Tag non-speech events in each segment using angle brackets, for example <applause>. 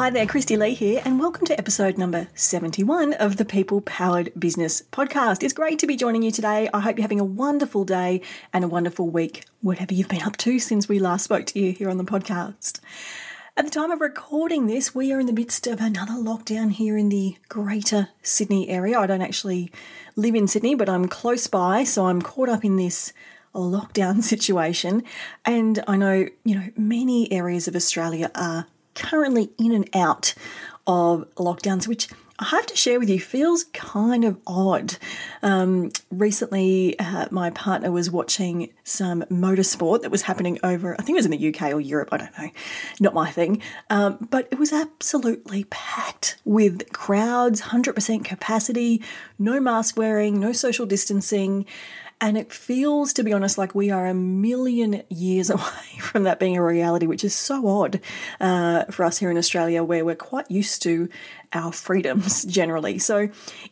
Hi there, Kristy-Lee here, and welcome to episode number 71 of the People Powered Business Podcast. It's great to be joining you today. I hope you're having a wonderful day and a wonderful week, whatever you've been up to since we last spoke to you here on the podcast. At the time of recording this, we are in the midst of another lockdown here in the greater Sydney area. I don't actually live in Sydney, but I'm close by, so I'm caught up in this lockdown <laughs> situation. And I know, you know, many areas of Australia are currently in and out of lockdowns, which I have to share with you feels kind of odd. Um, recently, uh, my partner was watching some motorsport that was happening over, I think it was in the UK or Europe, I don't know, not my thing. Um, but it was absolutely packed with crowds, 100% capacity, no mask wearing, no social distancing. And it feels, to be honest, like we are a million years <laughs> away from that being a reality, which is so odd uh, for us here in Australia, where we're quite used to our freedoms <laughs> generally. So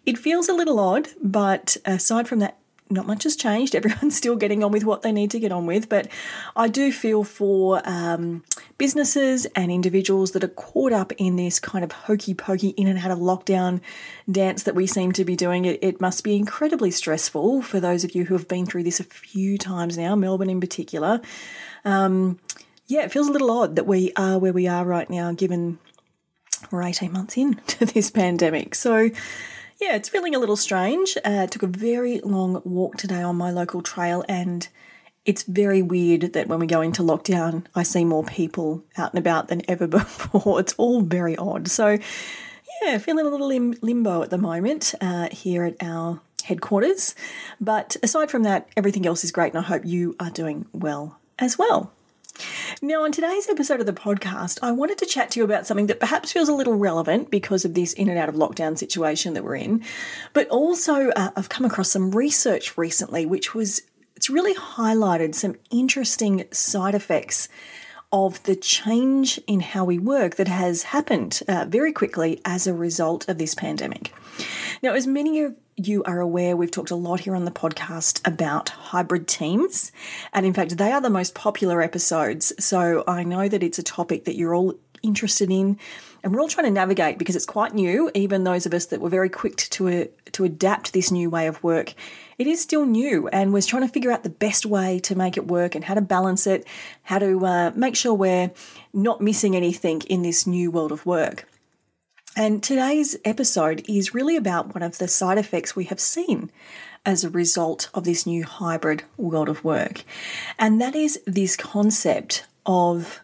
it feels a little odd, but aside from that, not much has changed. <laughs> Everyone's still getting on with what they need to get on with. But I do feel for um, businesses and individuals that are caught up in this kind of hokey pokey in and out of lockdown dance that we seem to be doing. It, it must be incredibly stressful for those of you who have been through this a few times now, Melbourne in particular. Um, yeah, it feels a little odd that we are where we are right now, given we're 18 months into <laughs> this pandemic. So, yeah, it's feeling a little strange. Uh, took a very long walk today on my local trail, and it's very weird that when we go into lockdown, I see more people out and about than ever <laughs> before. It's all very odd. So, yeah, feeling a little lim- limbo at the moment uh, here at our headquarters. But aside from that, everything else is great, and I hope you are doing well as well. Now, on today's episode of the podcast, I wanted to chat to you about something that perhaps feels a little relevant because of this in and out of lockdown situation that we're in, but also uh, I've come across some research recently which was it's really highlighted some interesting side effects of the change in how we work that has happened uh, very quickly as a result of this pandemic. Now, as many of you are aware, we've talked a lot here on the podcast about hybrid teams. And in fact, they are the most popular episodes. So I know that it's a topic that you're all interested in. And we're all trying to navigate because it's quite new. Even those of us that were very quick to, uh, to adapt this new way of work, it is still new. And we're trying to figure out the best way to make it work and how to balance it, how to uh, make sure we're not missing anything in this new world of work. And today's episode is really about one of the side effects we have seen as a result of this new hybrid world of work. And that is this concept of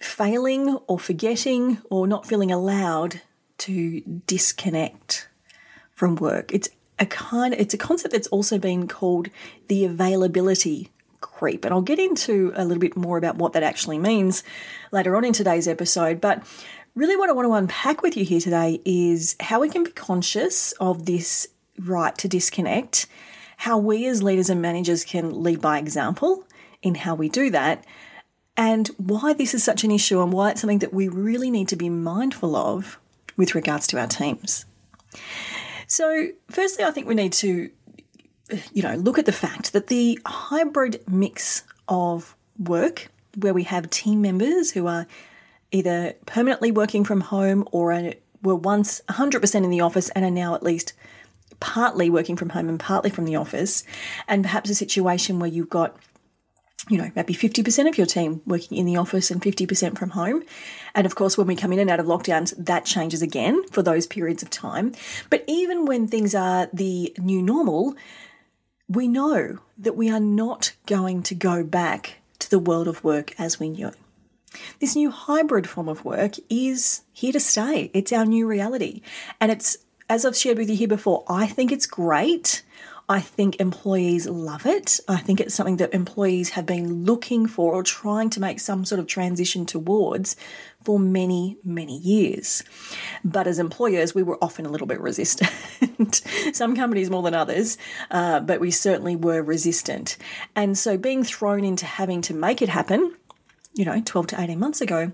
failing or forgetting or not feeling allowed to disconnect from work. It's a kind it's a concept that's also been called the availability creep. And I'll get into a little bit more about what that actually means later on in today's episode, but Really, what I want to unpack with you here today is how we can be conscious of this right to disconnect, how we as leaders and managers can lead by example in how we do that, and why this is such an issue and why it's something that we really need to be mindful of with regards to our teams. So, firstly, I think we need to you know, look at the fact that the hybrid mix of work where we have team members who are either permanently working from home or were once 100% in the office and are now at least partly working from home and partly from the office, and perhaps a situation where you've got you know, maybe 50% of your team working in the office and 50% from home. And of course, when we come in and out of lockdowns, that changes again for those periods of time. But even when things are the new normal, we know that we are not going to go back to the world of work as we knew it. This new hybrid form of work is here to stay. It's our new reality. And it's, as I've shared with you here before, I think it's great. I think employees love it. I think it's something that employees have been looking for or trying to make some sort of transition towards for many, many years. But as employers, we were often a little bit resistant. <laughs> some companies more than others, uh, but we certainly were resistant. And so being thrown into having to make it happen, you know, 12 to 18 months ago,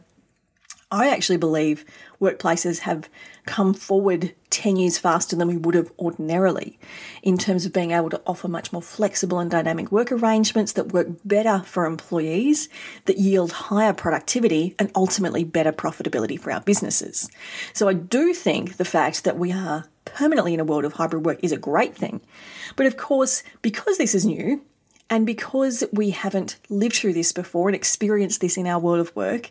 I actually believe workplaces have come forward 10 years faster than we would have ordinarily in terms of being able to offer much more flexible and dynamic work arrangements that work better for employees, that yield higher productivity and ultimately better profitability for our businesses. So I do think the fact that we are permanently in a world of hybrid work is a great thing. But of course, because this is new, and because we haven't lived through this before and experienced this in our world of work,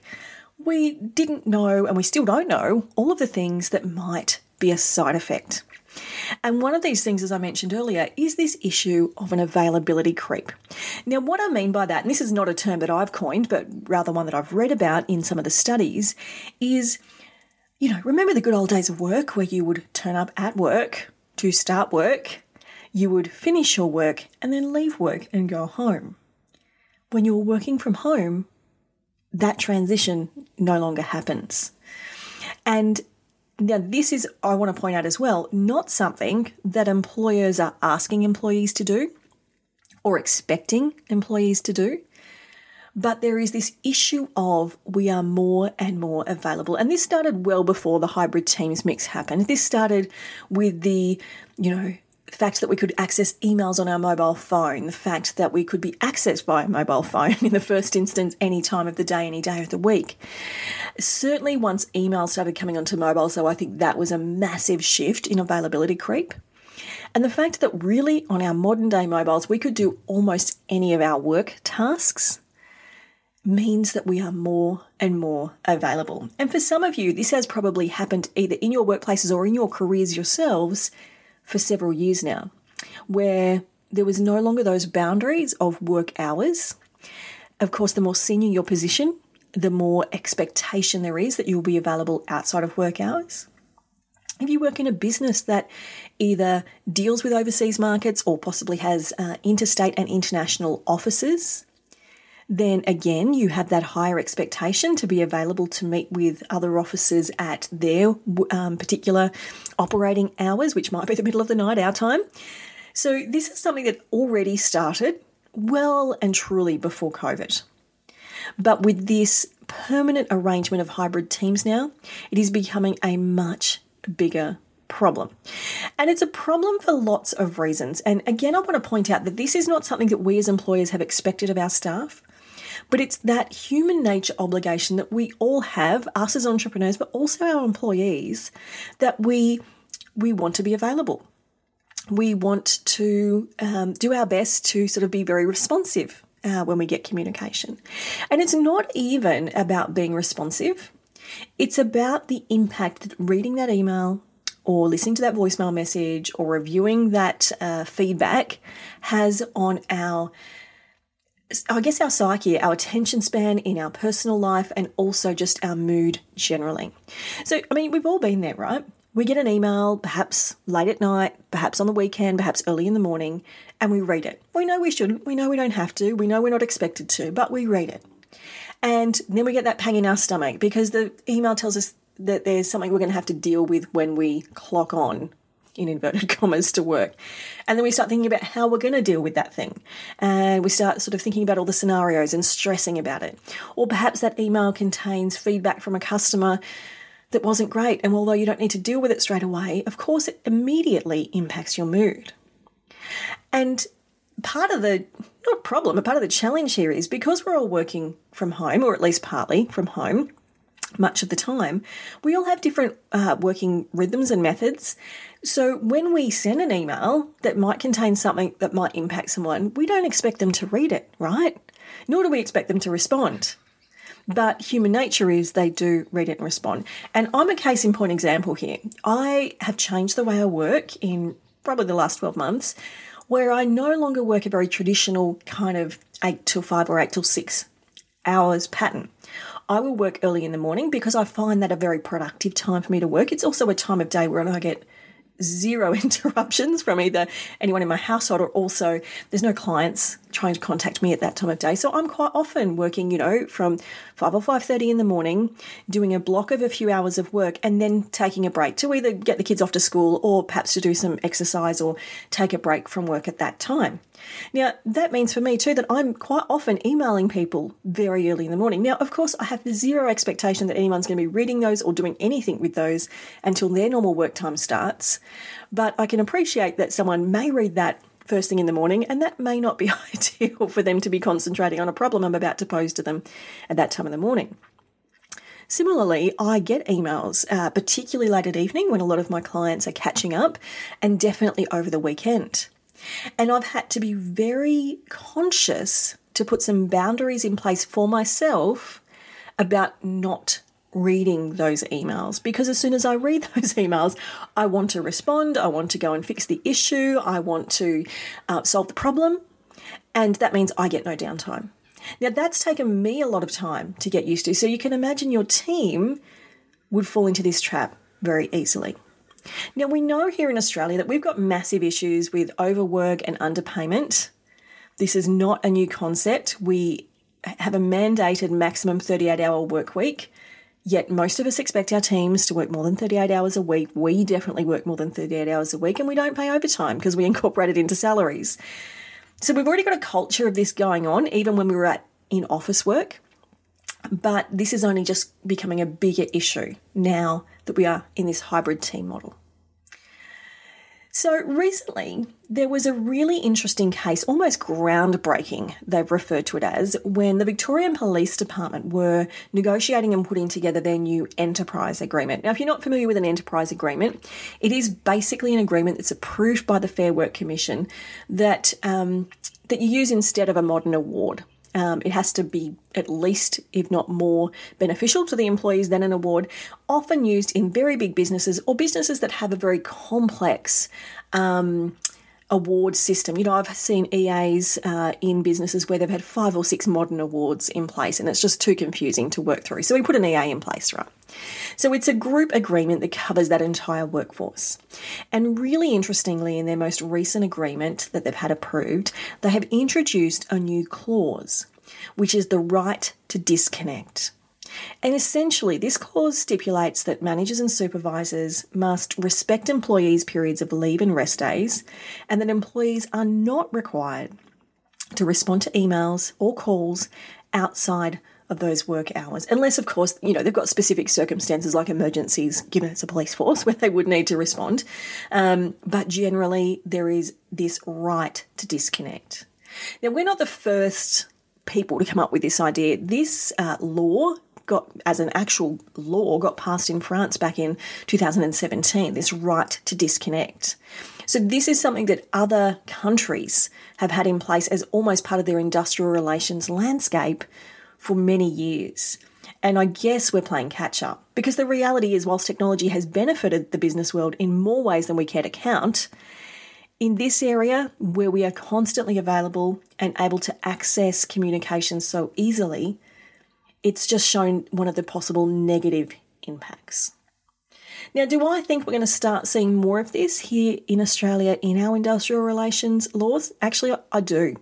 we didn't know, and we still don't know, all of the things that might be a side effect. And one of these things, as I mentioned earlier, is this issue of an availability creep. Now, what I mean by that, and this is not a term that I've coined, but rather one that I've read about in some of the studies, is you know, remember the good old days of work where you would turn up at work to start work, you would finish your work and then leave work and go home. When you're working from home, that transition no longer happens. And now, this is, I want to point out as well, not something that employers are asking employees to do or expecting employees to do. But there is this issue of we are more and more available. And this started well before the hybrid teams mix happened. This started with the, you know, fact that we could access emails on our mobile phone, the fact that we could be accessed by a mobile <laughs> phone in the first instance any time of the day, any day of the week. Certainly, once email started coming onto mobile, so I think that was a massive shift in availability creep. And the fact that really on our modern day mobiles, we could do almost any of our work tasks means that we are more and more available. And for some of you, this has probably happened either in your workplaces or in your careers yourselves for several years now, where there was no longer those boundaries of work hours. Of course, the more senior your position, the more expectation there is that you'll be available outside of work hours. If you work in a business that either deals with overseas markets or possibly has uh, interstate and international offices, then again, you have that higher expectation to be available to meet with other officers at their um, particular operating hours, which might be the middle of the night, our time. So, this is something that already started well and truly before COVID. But with this permanent arrangement of hybrid teams now, it is becoming a much bigger problem. And it's a problem for lots of reasons. And again, I want to point out that this is not something that we as employers have expected of our staff. But it's that human nature obligation that we all have, us as entrepreneurs, but also our employees, that we we want to be available. We want to um, do our best to sort of be very responsive uh, when we get communication. And it's not even about being responsive, it's about the impact that reading that email or listening to that voicemail message or reviewing that uh, feedback has on our I guess our psyche, our attention span in our personal life, and also just our mood generally. So, I mean, we've all been there, right? We get an email, perhaps late at night, perhaps on the weekend, perhaps early in the morning, and we read it. We know we shouldn't, we know we don't have to, we know we're not expected to, but we read it. And then we get that pang in our stomach because the email tells us that there's something we're going to have to deal with when we clock on in inverted <laughs> commas to work. And then we start thinking about how we're going to deal with that thing. And we start sort of thinking about all the scenarios and stressing about it. Or perhaps that email contains feedback from a customer that wasn't great. And although you don't need to deal with it straight away, of course, it immediately impacts your mood. And part of the not problem, but part of the challenge here is because we're all working from home, or at least partly from home, much of the time, we all have different uh, working rhythms and methods. So when we send an email that might contain something that might impact someone, we don't expect them to read it, right? Nor do we expect them to respond. But human nature is they do read it and respond. And I'm a case in point example here. I have changed the way I work in probably the last 12 months, where I no longer work a very traditional kind of 8 till 5 or 8 till 6 hours pattern. I will work early in the morning because I find that a very productive time for me to work. It's also a time of day where I get zero <laughs> interruptions from either anyone in my household or also there's no clients trying to contact me at that time of day. So I'm quite often working, you know, from 5 or 5:30 in the morning, doing a block of a few hours of work and then taking a break to either get the kids off to school or perhaps to do some exercise or take a break from work at that time. Now, that means for me too that I'm quite often emailing people very early in the morning. Now, of course, I have zero expectation that anyone's going to be reading those or doing anything with those until their normal work time starts. But I can appreciate that someone may read that first thing in the morning, and that may not be <laughs> ideal for them to be concentrating on a problem I'm about to pose to them at that time of the morning. Similarly, I get emails, uh, particularly late at evening when a lot of my clients are catching up, and definitely over the weekend. And I've had to be very conscious to put some boundaries in place for myself about not reading those emails because as soon as I read <laughs> those emails, I want to respond, I want to go and fix the issue, I want to uh, solve the problem, and that means I get no downtime. Now, that's taken me a lot of time to get used to, so you can imagine your team would fall into this trap very easily. Now, we know here in Australia that we've got massive issues with overwork and underpayment. This is not a new concept. We have a mandated maximum 38 hour work week. Yet most of us expect our teams to work more than 38 hours a week. We definitely work more than 38 hours a week and we don't pay overtime because we <laughs> incorporate it into salaries. So we've already got a culture of this going on, even when we were at in office work. But this is only just becoming a bigger issue now that we are in this hybrid team model. So recently, there was a really interesting case, almost groundbreaking, they've referred to it as, when the Victorian Police Department were negotiating and putting together their new enterprise agreement. Now, if you're not familiar with an enterprise agreement, it is basically an agreement that's approved by the Fair Work Commission that um, that you use instead of a modern award. Um, it has to be at least, if not more, beneficial to the employees than an award, often used in very big businesses or businesses that have a very complex um, award system. You know, I've seen EAs uh, in businesses where they've had five or six modern awards in place, and it's just too confusing to work through. So we put an EA in place, right? So it's a group agreement that covers that entire workforce. And really interestingly, in their most recent agreement that they've had approved, they have introduced a new clause, which is the right to disconnect. And essentially, this clause stipulates that managers and supervisors must respect employees' periods of leave and rest days, and that employees are not required to respond to emails or calls outside of those work hours. Unless, of course, you know, they've got specific circumstances like emergencies, given it's a police force, <laughs> where they would need to respond. Um, but generally, there is this right to disconnect. Now, we're not the first people to come up with this idea. This uh, law got as an actual law got passed in France back in 2017 this right to disconnect. So this is something that other countries have had in place as almost part of their industrial relations landscape for many years. And I guess we're playing catch up because the reality is, whilst technology has benefited the business world in more ways than we care to count, in this area where we are constantly available and able to access communication so easily, it's just shown one of the possible negative impacts. Now, do I think we're going to start seeing more of this here in Australia in our industrial relations laws? Actually, I do.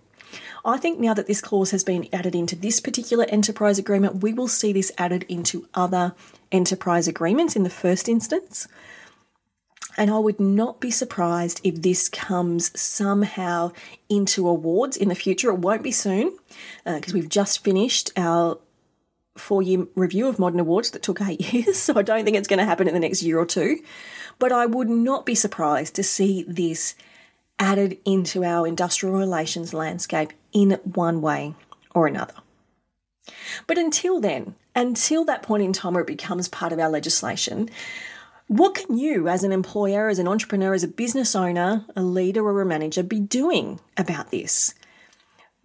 I think now that this clause has been added into this particular enterprise agreement, we will see this added into other enterprise agreements in the first instance. And I would not be surprised if this comes somehow into awards in the future. It won't be soon because uh, we've just finished our four year review of Modern Awards that took eight <laughs> years, so I don't think it's going to happen in the next year or two. But I would not be surprised to see this added into our industrial relations landscape in one way or another. But until then, until that point in time where it becomes part of our legislation, what can you, as an employer, as an entrepreneur, as a business owner, a leader, or a manager, be doing about this?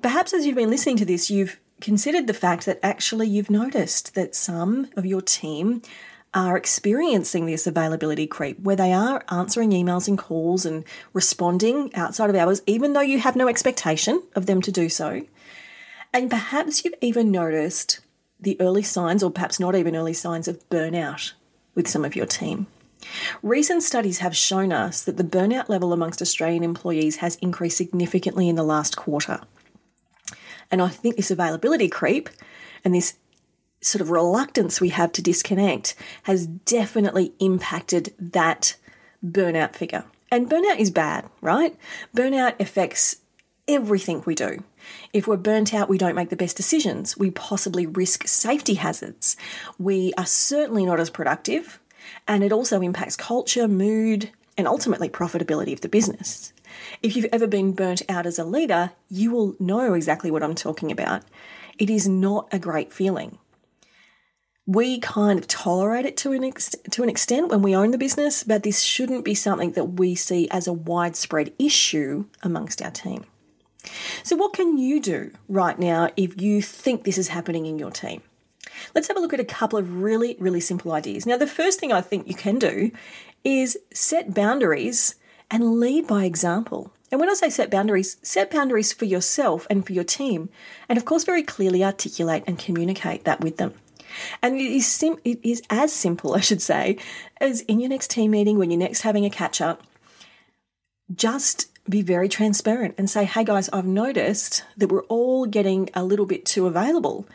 Perhaps as you've been listening to this, you've considered the fact that actually you've noticed that some of your team are experiencing this availability creep where they are answering emails and calls and responding outside of hours, even though you have no expectation of them to do so. And perhaps you've even noticed the early signs, or perhaps not even early signs, of burnout with some of your team. Recent studies have shown us that the burnout level amongst Australian employees has increased significantly in the last quarter. And I think this availability creep and this sort of reluctance we have to disconnect has definitely impacted that burnout figure. And burnout is bad, right? Burnout affects everything we do. If we're burnt out, we don't make the best decisions. We possibly risk safety hazards. We are certainly not as productive. And it also impacts culture, mood, and ultimately profitability of the business. If you've ever been burnt out as a leader, you will know exactly what I'm talking about. It is not a great feeling. We kind of tolerate it to an, ex- to an extent when we own the business, but this shouldn't be something that we see as a widespread issue amongst our team. So, what can you do right now if you think this is happening in your team? Let's have a look at a couple of really, really simple ideas. Now, the first thing I think you can do is set boundaries and lead by example. And when I say set boundaries, set boundaries for yourself and for your team, and of course, very clearly articulate and communicate that with them. And it is, sim- it is as simple, <laughs> I should say, as in your next team meeting when you're next having a catch up, just be very transparent and say, hey guys, I've noticed that we're all getting a little bit too available.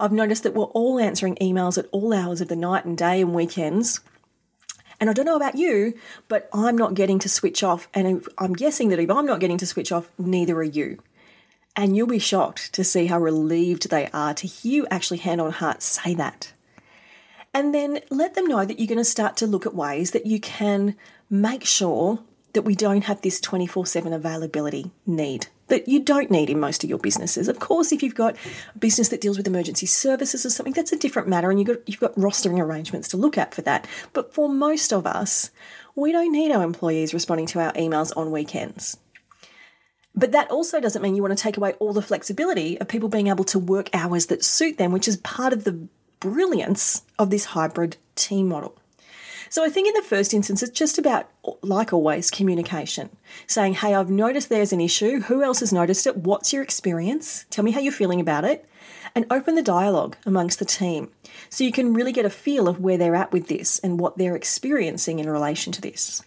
I've noticed that we're all answering emails at all hours of the night and day and weekends. And I don't know about you, but I'm not getting to switch off. And I'm guessing that if I'm not getting to switch off, neither are you. And you'll be shocked to see how relieved they are to hear you actually hand on heart say that. And then let them know that you're going to start to look at ways that you can make sure that we don't have this 24 7 availability need that you don't need in most of your businesses. Of course, if you've got a business that deals with emergency services or something, that's a different matter and you've got, you've got rostering arrangements to look at for that. But for most of us, we don't need our employees responding to our emails on weekends. But that also doesn't mean you want to take away all the flexibility of people being able to work hours that suit them, which is part of the brilliance of this hybrid team model. So I think in the first instance, it's just about, like always, communication. Saying, hey, I've noticed there's an issue. Who else has noticed it? What's your experience? Tell me how you're feeling about it. And open the dialogue amongst the team so you can really get a feel of where they're at with this and what they're experiencing in relation to this.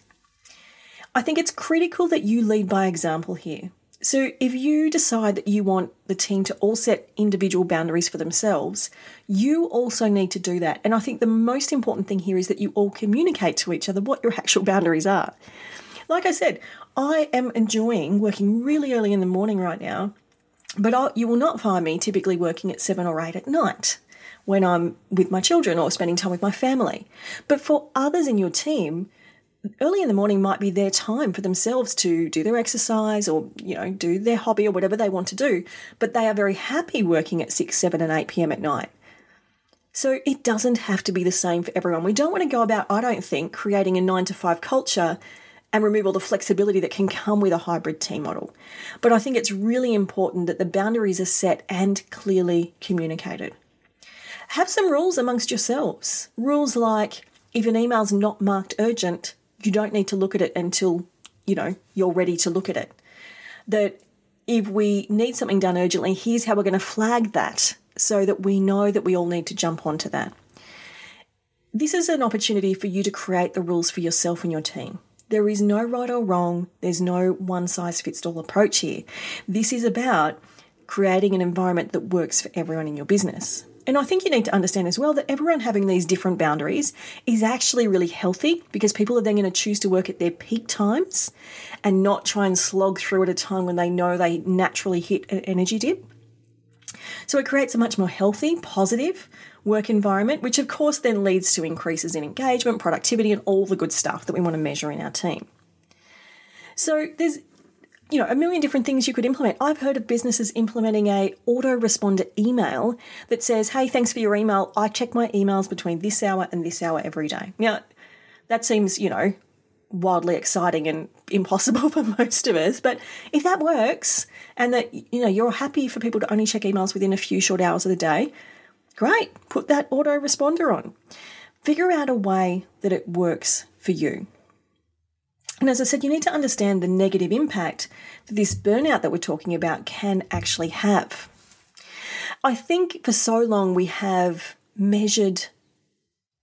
I think it's critical that you lead by example here. So, if you decide that you want the team to all set individual boundaries for themselves, you also need to do that. And I think the most important thing here is that you all communicate to each other what your actual boundaries are. Like I said, I am enjoying working really early in the morning right now, but I, you will not find me typically working at seven or eight at night when I'm with my children or spending time with my family. But for others in your team, early in the morning might be their time for themselves to do their exercise or you know do their hobby or whatever they want to do but they are very happy working at 6 7 and 8 p.m. at night. So it doesn't have to be the same for everyone. We don't want to go about i don't think creating a 9 to 5 culture and remove all the flexibility that can come with a hybrid team model. But i think it's really important that the boundaries are set and clearly communicated. Have some rules amongst yourselves. Rules like if an email's not marked urgent you don't need to look at it until you know you're ready to look at it. That if we need something done urgently here's how we're going to flag that so that we know that we all need to jump onto that. This is an opportunity for you to create the rules for yourself and your team. There is no right or wrong. There's no one size fits all approach here. This is about creating an environment that works for everyone in your business and I think you need to understand as well that everyone having these different boundaries is actually really healthy because people are then going to choose to work at their peak times and not try and slog through at a time when they know they naturally hit an energy dip. So it creates a much more healthy, positive work environment, which of course then leads to increases in engagement, productivity, and all the good stuff that we want to measure in our team. So there's you know, a million different things you could implement. I've heard of businesses implementing a autoresponder email that says, "Hey, thanks for your email. I check my emails between this hour and this hour every day." Now, that seems, you know, wildly exciting and impossible <laughs> for most of us, but if that works and that you know, you're happy for people to only check emails within a few short hours of the day, great. Put that autoresponder on. Figure out a way that it works for you. And as I said, you need to understand the negative impact that this burnout that we're talking about can actually have. I think for so long we have measured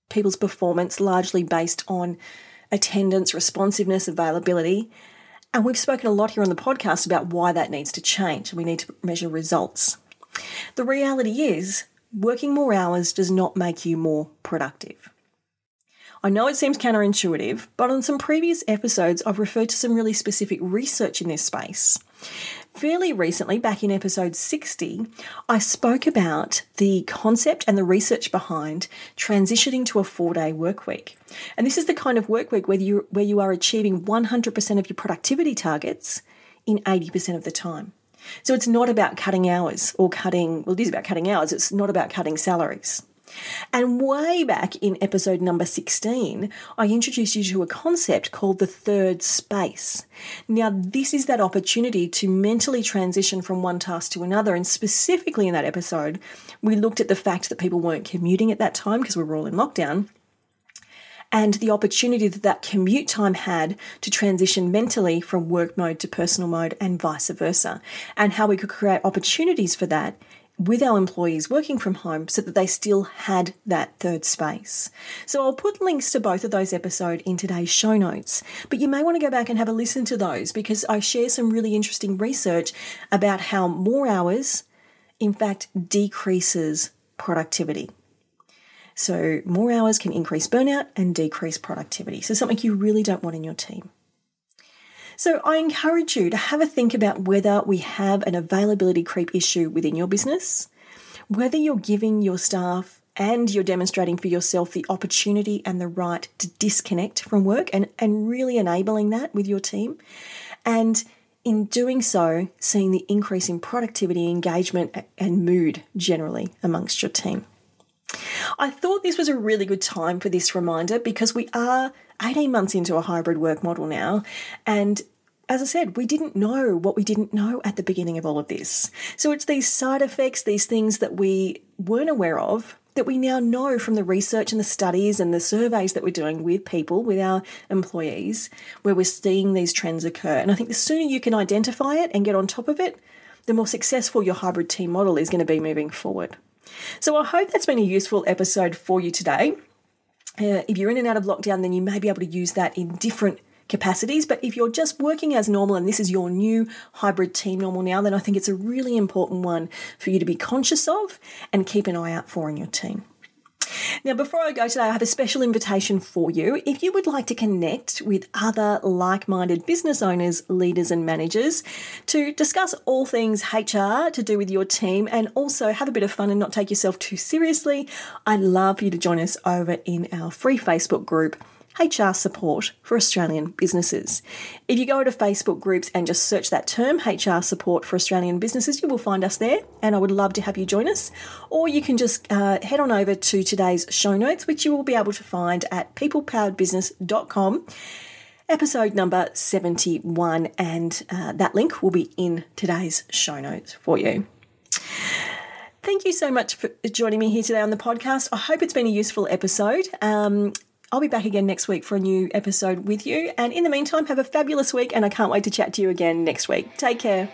people's performance largely based on attendance, responsiveness, availability. And we've spoken a lot here on the podcast about why that needs to change. We need to measure results. The reality is, working more hours does not make you more productive. I know it seems counterintuitive, but on some previous episodes, I've referred to some really specific research in this space. Fairly recently, back in episode 60, I spoke about the concept and the research behind transitioning to a four day work week. And this is the kind of work week where you, where you are achieving 100% of your productivity targets in 80% of the time. So it's not about cutting hours or cutting, well, it is about cutting hours, it's not about cutting salaries. And way back in episode number 16, I introduced you to a concept called the third space. Now, this is that opportunity to mentally transition from one task to another. And specifically in that episode, we looked at the fact that people weren't commuting at that time because we were all in lockdown and the opportunity that that commute time had to transition mentally from work mode to personal mode and vice versa, and how we could create opportunities for that with our employees working from home so that they still had that third space. So I'll put links to both of those episodes in today's show notes, but you may want to go back and have a listen to those because I share some really interesting research about how more hours in fact decreases productivity. So more hours can increase burnout and decrease productivity. So something you really don't want in your team. So I encourage you to have a think about whether we have an availability creep issue within your business, whether you're giving your staff and you're demonstrating for yourself the opportunity and the right to disconnect from work and, and really enabling that with your team. And in doing so, seeing the increase in productivity, engagement, and mood generally amongst your team. I thought this was a really good time for this reminder because we are 18 months into a hybrid work model now, and as I said, we didn't know what we didn't know at the beginning of all of this. So it's these side effects, these things that we weren't aware of that we now know from the research and the studies and the surveys that we're doing with people, with our employees, where we're seeing these trends occur. And I think the sooner you can identify it and get on top of it, the more successful your hybrid team model is going to be moving forward. So I hope that's been a useful episode for you today. Uh, if you're in and out of lockdown, then you may be able to use that in different capacities. But if you're just working as normal and this is your new hybrid team normal now, then I think it's a really important one for you to be conscious of and keep an eye out for in your team. Now, before I go today, I have a special invitation for you. If you would like to connect with other like minded business owners, leaders, and managers to discuss all things HR to do with your team and also have a bit of fun and not take yourself too seriously, I'd love for you to join us over in our free Facebook group. HR support for Australian businesses. If you go to Facebook groups and just search that term, HR support for Australian businesses, you will find us there, and I would love to have you join us. Or you can just uh, head on over to today's show notes, which you will be able to find at peoplepoweredbusiness.com episode number 71, and uh, that link will be in today's show notes for you. Thank you so much for joining me here today on the podcast. I hope it's been a useful episode. Um, I'll be back again next week for a new episode with you. And in the meantime, have a fabulous week, and I can't wait to chat to you again next week. Take care.